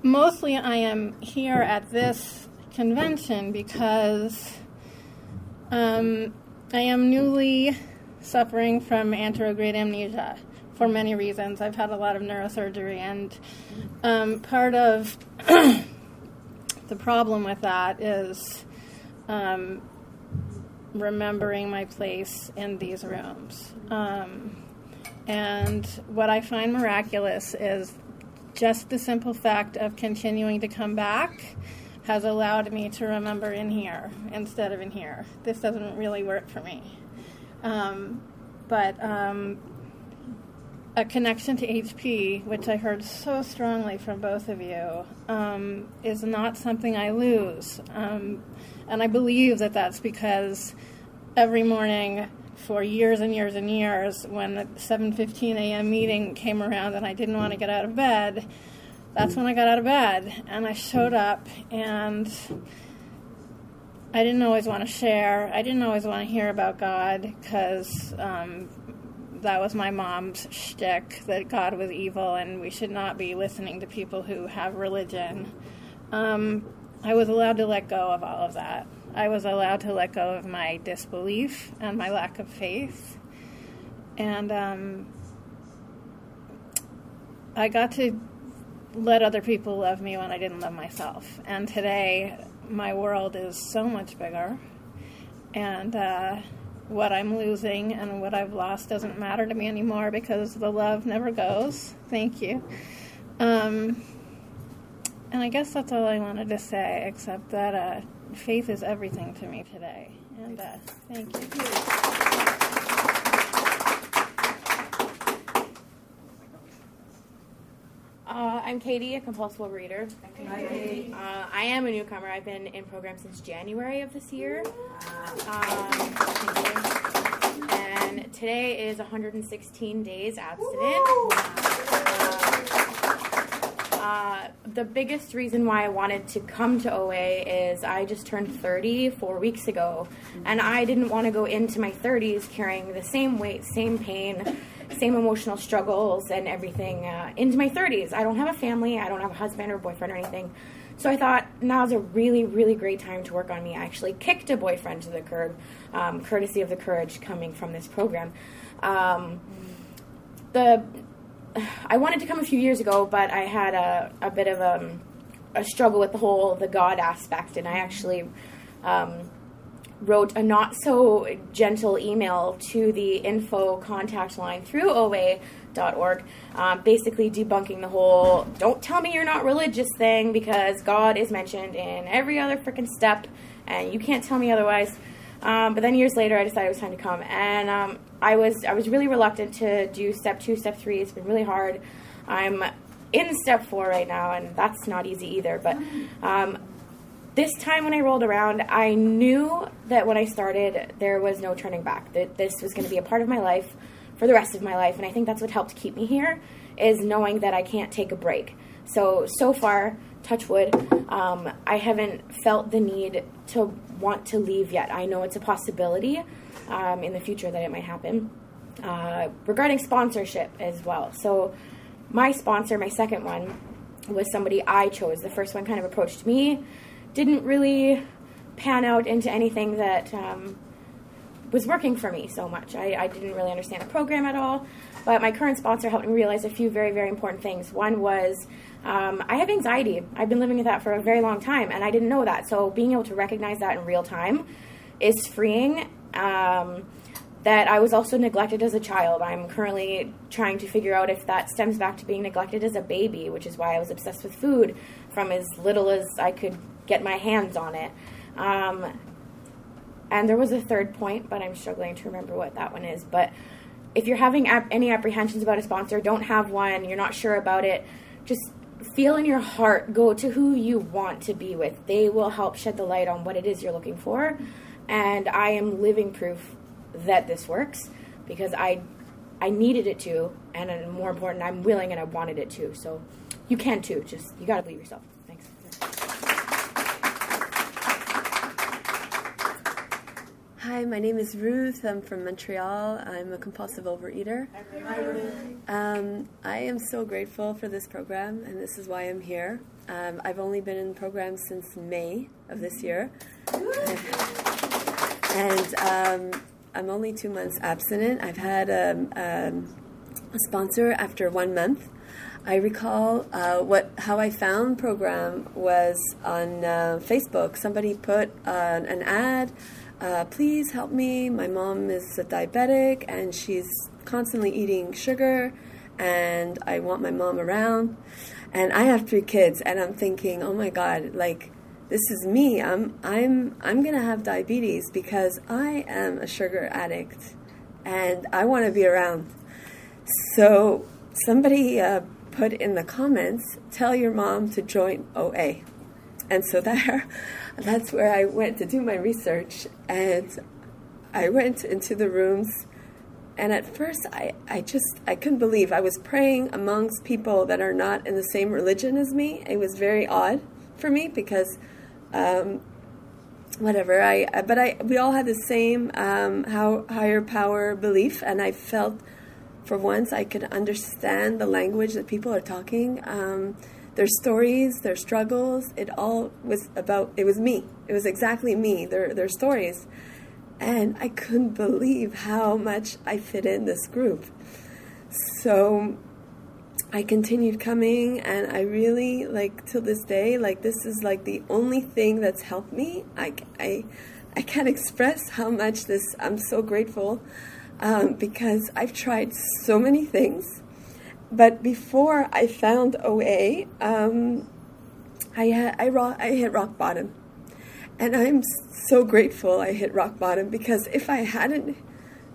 mostly, I am here at this convention because um, I am newly suffering from anterograde amnesia for many reasons. I've had a lot of neurosurgery, and um, part of the problem with that is um, remembering my place in these rooms. Um, and what I find miraculous is just the simple fact of continuing to come back has allowed me to remember in here instead of in here. This doesn't really work for me. Um, but um, a connection to HP, which I heard so strongly from both of you, um, is not something I lose. Um, and I believe that that's because every morning for years and years and years, when the 7:15 a.m. meeting came around and I didn't want to get out of bed, that's when I got out of bed and I showed up and I didn't always want to share. I didn't always want to hear about God because um, that was my mom's shtick that God was evil and we should not be listening to people who have religion. Um, I was allowed to let go of all of that. I was allowed to let go of my disbelief and my lack of faith. And um, I got to let other people love me when I didn't love myself. And today, my world is so much bigger. And uh, what I'm losing and what I've lost doesn't matter to me anymore because the love never goes. Thank you. Um, and I guess that's all I wanted to say, except that uh, faith is everything to me today. And uh, thank you. Uh, I'm Katie, a compulsive reader. Hi, uh, I am a newcomer. I've been in program since January of this year. Um, and today is 116 days abstinent. Uh, the biggest reason why I wanted to come to OA is I just turned 30 four weeks ago, and I didn't want to go into my 30s carrying the same weight, same pain, same emotional struggles and everything uh, into my 30s. I don't have a family, I don't have a husband or boyfriend or anything. So I thought now's a really, really great time to work on me. I actually kicked a boyfriend to the curb, um, courtesy of the courage coming from this program. Um, the I wanted to come a few years ago, but I had a, a bit of a, um, a struggle with the whole the God aspect, and I actually um, wrote a not so gentle email to the info contact line through OA.org, um, basically debunking the whole "don't tell me you're not religious" thing because God is mentioned in every other freaking step, and you can't tell me otherwise. Um, but then years later, I decided it was time to come, and um, I was I was really reluctant to do step two, step three. It's been really hard. I'm in step four right now, and that's not easy either. But um, this time when I rolled around, I knew that when I started, there was no turning back. That this was going to be a part of my life for the rest of my life, and I think that's what helped keep me here is knowing that I can't take a break. So so far, touch wood, um, I haven't felt the need to want to leave yet. I know it's a possibility um, in the future that it might happen. Uh, regarding sponsorship as well. So my sponsor, my second one, was somebody I chose. The first one kind of approached me didn't really pan out into anything that um, was working for me so much. I, I, didn't really understand the program at all. But my current sponsor helped me realize a few very, very important things. One was um, I have anxiety. I've been living with that for a very long time, and I didn't know that. So being able to recognize that in real time is freeing. Um, that I was also neglected as a child. I'm currently trying to figure out if that stems back to being neglected as a baby, which is why I was obsessed with food from as little as I could get my hands on it. Um, and there was a third point, but I'm struggling to remember what that one is. But if you're having ap- any apprehensions about a sponsor, don't have one, you're not sure about it, just feel in your heart, go to who you want to be with. They will help shed the light on what it is you're looking for. And I am living proof that this works because I I needed it to, and more important, I'm willing and I wanted it to. So you can too. Just you got to believe yourself. Hi, my name is Ruth. I'm from Montreal. I'm a compulsive overeater. Um, I am so grateful for this program, and this is why I'm here. Um, I've only been in the program since May of this year. and um, I'm only two months abstinent. I've had a, um, um, a sponsor after one month. I recall uh, what how I found program was on uh, Facebook. Somebody put uh, an ad uh, please help me. My mom is a diabetic and she's constantly eating sugar, and I want my mom around. And I have three kids, and I'm thinking, oh my God, like this is me. I'm I'm I'm gonna have diabetes because I am a sugar addict, and I want to be around. So somebody uh, put in the comments, tell your mom to join OA. And so there, that's where I went to do my research. And I went into the rooms. And at first, I, I just, I couldn't believe. I was praying amongst people that are not in the same religion as me. It was very odd for me because, um, whatever, I, but I, we all had the same um, how, higher power belief. And I felt, for once, I could understand the language that people are talking. Um, their stories, their struggles, it all was about, it was me. It was exactly me, their, their stories. And I couldn't believe how much I fit in this group. So I continued coming, and I really, like, till this day, like, this is like the only thing that's helped me. I, I, I can't express how much this, I'm so grateful um, because I've tried so many things but before I found OA, um, I, I, rock, I hit rock bottom. And I'm so grateful I hit rock bottom because if I hadn't,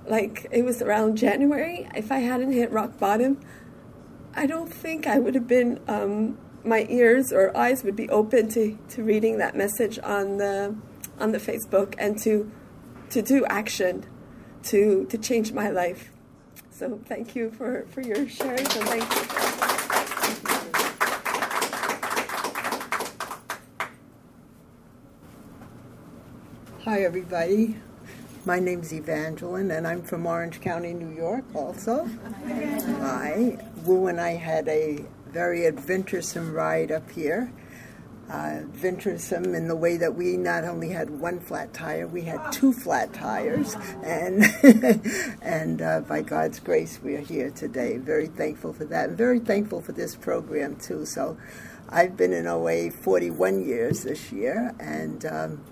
like, it was around January, if I hadn't hit rock bottom, I don't think I would have been, um, my ears or eyes would be open to, to reading that message on the, on the Facebook and to, to do action to, to change my life. So thank you for, for your sharing. So thank you. Hi, everybody. My name's Evangeline, and I'm from Orange County, New York, also. Hi. Wu and I had a very adventuresome ride up here. Uh, venturesome in the way that we not only had one flat tire, we had two flat tires, and and uh, by God's grace, we are here today. Very thankful for that, and very thankful for this program too. So, I've been in OA 41 years this year, and. Um,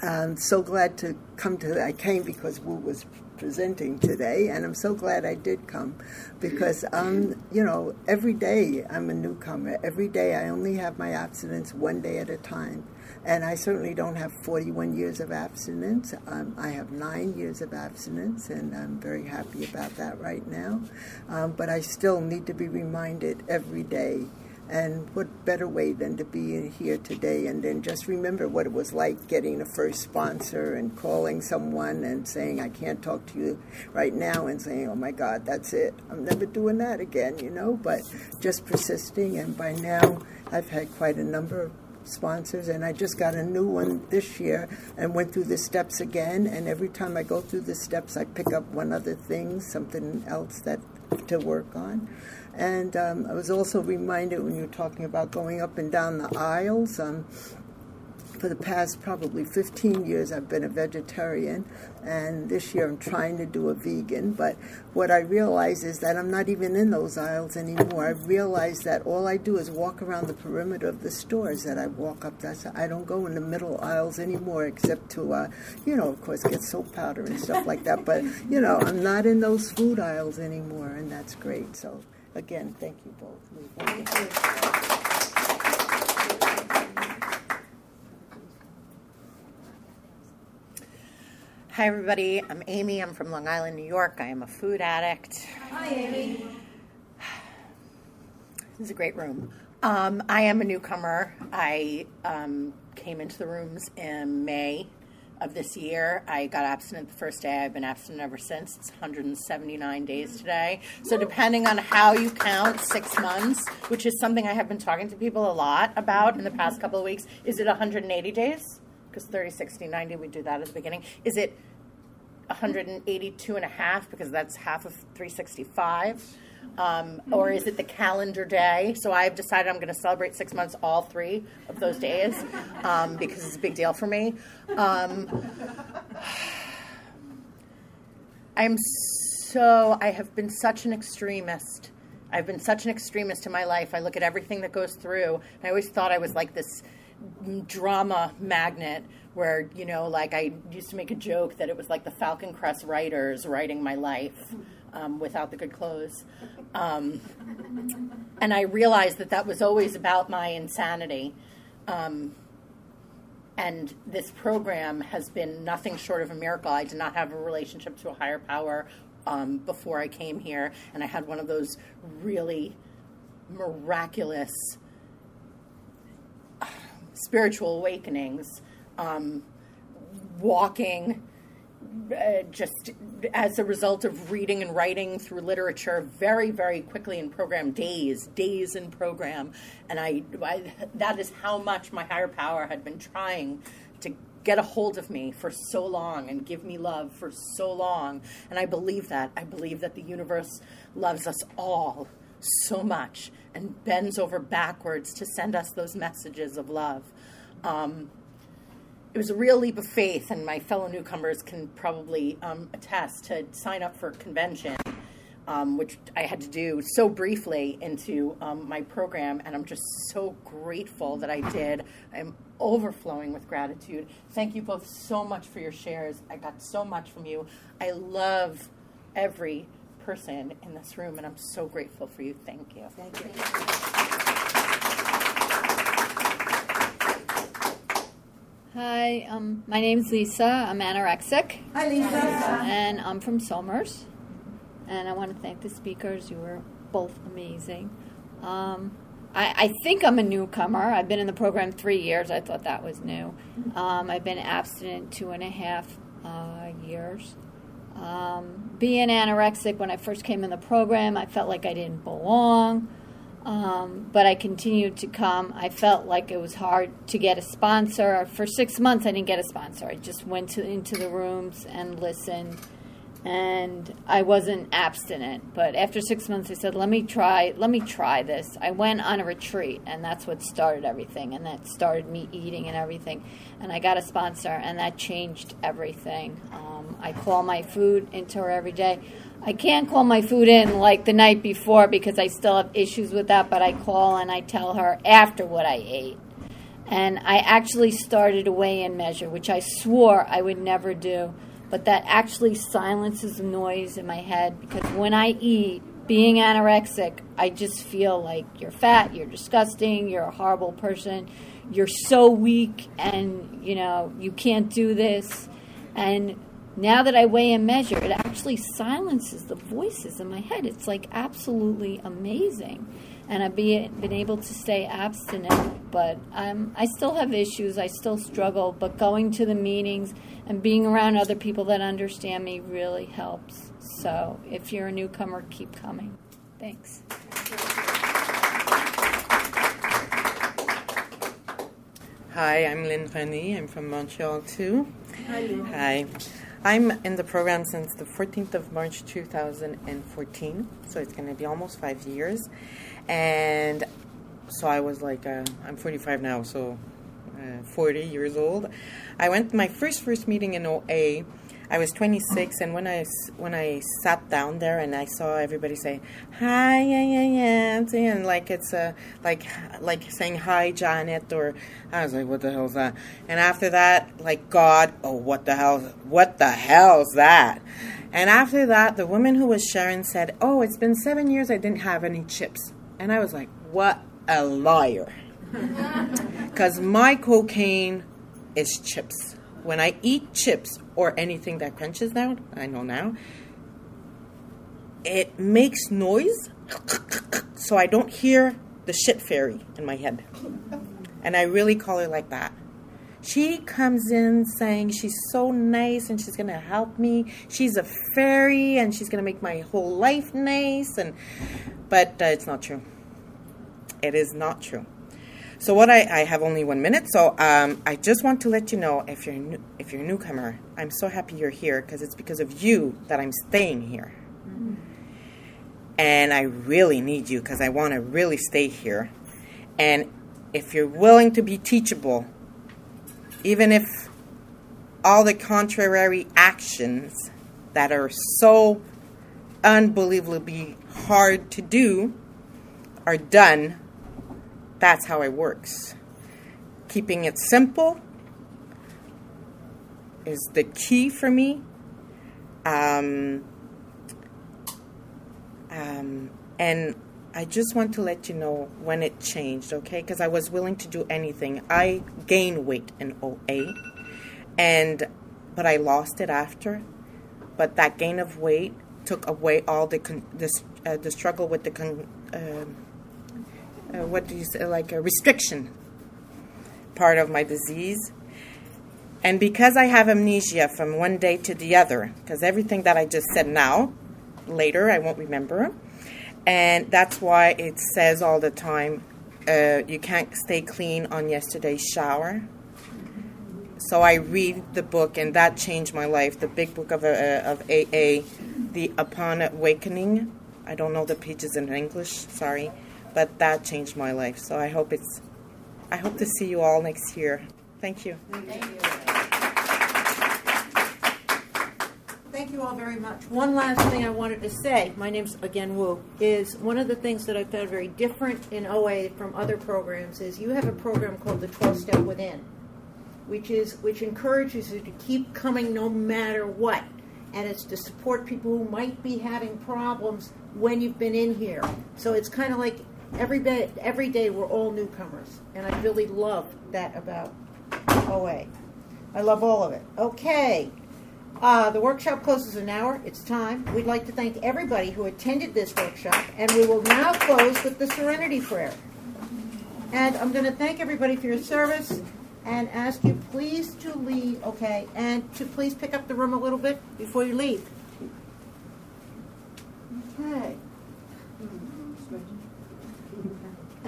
I'm so glad to come to. I came because Wu was presenting today, and I'm so glad I did come because, um, you know, every day I'm a newcomer. Every day I only have my abstinence one day at a time. And I certainly don't have 41 years of abstinence. Um, I have nine years of abstinence, and I'm very happy about that right now. Um, but I still need to be reminded every day and what better way than to be here today and then just remember what it was like getting a first sponsor and calling someone and saying, I can't talk to you right now, and saying, oh my God, that's it. I'm never doing that again, you know, but just persisting. And by now, I've had quite a number of sponsors and I just got a new one this year and went through the steps again and every time I go through the steps I pick up one other thing something else that to work on and um, I was also reminded when you were talking about going up and down the aisles. Um, for the past probably 15 years, I've been a vegetarian, and this year I'm trying to do a vegan. But what I realize is that I'm not even in those aisles anymore. I realize that all I do is walk around the perimeter of the stores that I walk up. That's I don't go in the middle aisles anymore, except to, uh, you know, of course, get soap powder and stuff like that. But you know, I'm not in those food aisles anymore, and that's great. So. Again, thank you both. Thank you. Hi, everybody. I'm Amy. I'm from Long Island, New York. I am a food addict. Hi, Amy. This is a great room. Um, I am a newcomer. I um, came into the rooms in May of this year. I got abstinent the first day. I've been abstinent ever since. It's 179 days today. So, depending on how you count six months, which is something I have been talking to people a lot about in the past couple of weeks, is it 180 days? Because 30, 60, 90, we do that at the beginning. Is it 182 and a half? Because that's half of 365 um, or is it the calendar day? So I've decided I'm going to celebrate six months, all three of those days, um, because it's a big deal for me. Um, I'm so, I have been such an extremist. I've been such an extremist in my life. I look at everything that goes through. I always thought I was like this drama magnet where, you know, like I used to make a joke that it was like the Falcon Crest writers writing my life um, without the good clothes. Um, and I realized that that was always about my insanity. Um, and this program has been nothing short of a miracle. I did not have a relationship to a higher power um, before I came here, and I had one of those really miraculous uh, spiritual awakenings. Um, walking uh, just as a result of reading and writing through literature very, very quickly in program, days, days in program. And I, I, that is how much my higher power had been trying to get a hold of me for so long and give me love for so long. And I believe that. I believe that the universe loves us all so much and bends over backwards to send us those messages of love. Um, it was a real leap of faith, and my fellow newcomers can probably um, attest to sign up for convention, um, which I had to do so briefly into um, my program, and I'm just so grateful that I did. I'm overflowing with gratitude. Thank you both so much for your shares. I got so much from you. I love every person in this room, and I'm so grateful for you. Thank you. Thank you. Hi, um, my name's Lisa. I'm anorexic. Hi, Lisa. And I'm from Somers. And I want to thank the speakers. You were both amazing. Um, I, I, think I'm a newcomer. I've been in the program three years. I thought that was new. Um, I've been abstinent two and a half uh, years. Um, being anorexic, when I first came in the program, I felt like I didn't belong. Um, but I continued to come. I felt like it was hard to get a sponsor. For six months, I didn't get a sponsor. I just went to, into the rooms and listened. and I wasn't abstinent. But after six months, I said, "Let me try. Let me try this." I went on a retreat, and that's what started everything, and that started me eating and everything. And I got a sponsor, and that changed everything. Um, I call my food into her every day. I can't call my food in like the night before because I still have issues with that, but I call and I tell her after what I ate. And I actually started a weigh in measure, which I swore I would never do but that actually silences the noise in my head because when I eat, being anorexic, I just feel like you're fat, you're disgusting, you're a horrible person, you're so weak, and you know, you can't do this. And now that I weigh and measure, it actually silences the voices in my head. It's like absolutely amazing. And I've been able to stay abstinent, but um, I still have issues. I still struggle. But going to the meetings and being around other people that understand me really helps. So if you're a newcomer, keep coming. Thanks. Hi, I'm Lynn Rennie. I'm from Montreal too. Hi. Hi. I'm in the program since the 14th of March 2014, so it's going to be almost five years. And so I was like, uh, I'm 45 now, so uh, 40 years old. I went my first first meeting in OA. I was 26, and when I when I sat down there and I saw everybody say hi, yeah, yeah, yeah, and like it's a like like saying hi, Janet, or I was like, what the hell's that? And after that, like God, oh, what the hell, what the hell's that? And after that, the woman who was sharing said, oh, it's been seven years I didn't have any chips, and I was like, what a liar, because my cocaine is chips. When I eat chips or anything that crunches down, I know now, it makes noise so I don't hear the shit fairy in my head. And I really call her like that. She comes in saying she's so nice and she's going to help me. She's a fairy and she's going to make my whole life nice and but uh, it's not true. It is not true. So what I, I have only one minute, so um, I just want to let you know if you're new, if you're a newcomer, I'm so happy you're here because it's because of you that I'm staying here, mm-hmm. and I really need you because I want to really stay here, and if you're willing to be teachable, even if all the contrary actions that are so unbelievably hard to do are done that's how it works. Keeping it simple is the key for me. Um, um, and I just want to let you know when it changed, okay? Because I was willing to do anything. I gained weight in OA, and but I lost it after. But that gain of weight took away all the con- uh, the struggle with the con- uh, uh, what do you say, like a restriction part of my disease. And because I have amnesia from one day to the other, because everything that I just said now, later I won't remember. And that's why it says all the time uh, you can't stay clean on yesterday's shower. So I read the book, and that changed my life. The big book of, uh, of AA, The Upon Awakening. I don't know the pages in English, sorry but that changed my life. So I hope it's, I hope to see you all next year. Thank you. Thank you. All very much. One last thing I wanted to say, my name's again Wu, is one of the things that I found very different in OA from other programs is you have a program called the 12 Step Within, which is which encourages you to keep coming no matter what. And it's to support people who might be having problems when you've been in here. So it's kind of like every day, every day we're all newcomers, and I really love that about OA. I love all of it. Okay. Uh, the workshop closes an hour. It's time. We'd like to thank everybody who attended this workshop, and we will now close with the Serenity Prayer. And I'm going to thank everybody for your service and ask you please to leave, okay, and to please pick up the room a little bit before you leave. Okay.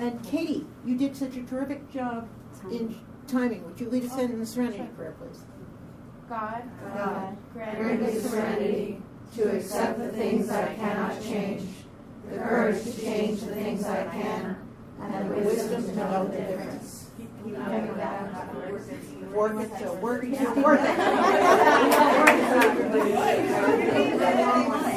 And Katie, you did such a terrific job in timing. Would you lead us in the serenity prayer, please? God, God, grant me the serenity to accept the things I cannot change, the courage to change the things I can, and the wisdom to know the difference. Keep coming back. Work it till work it till work it.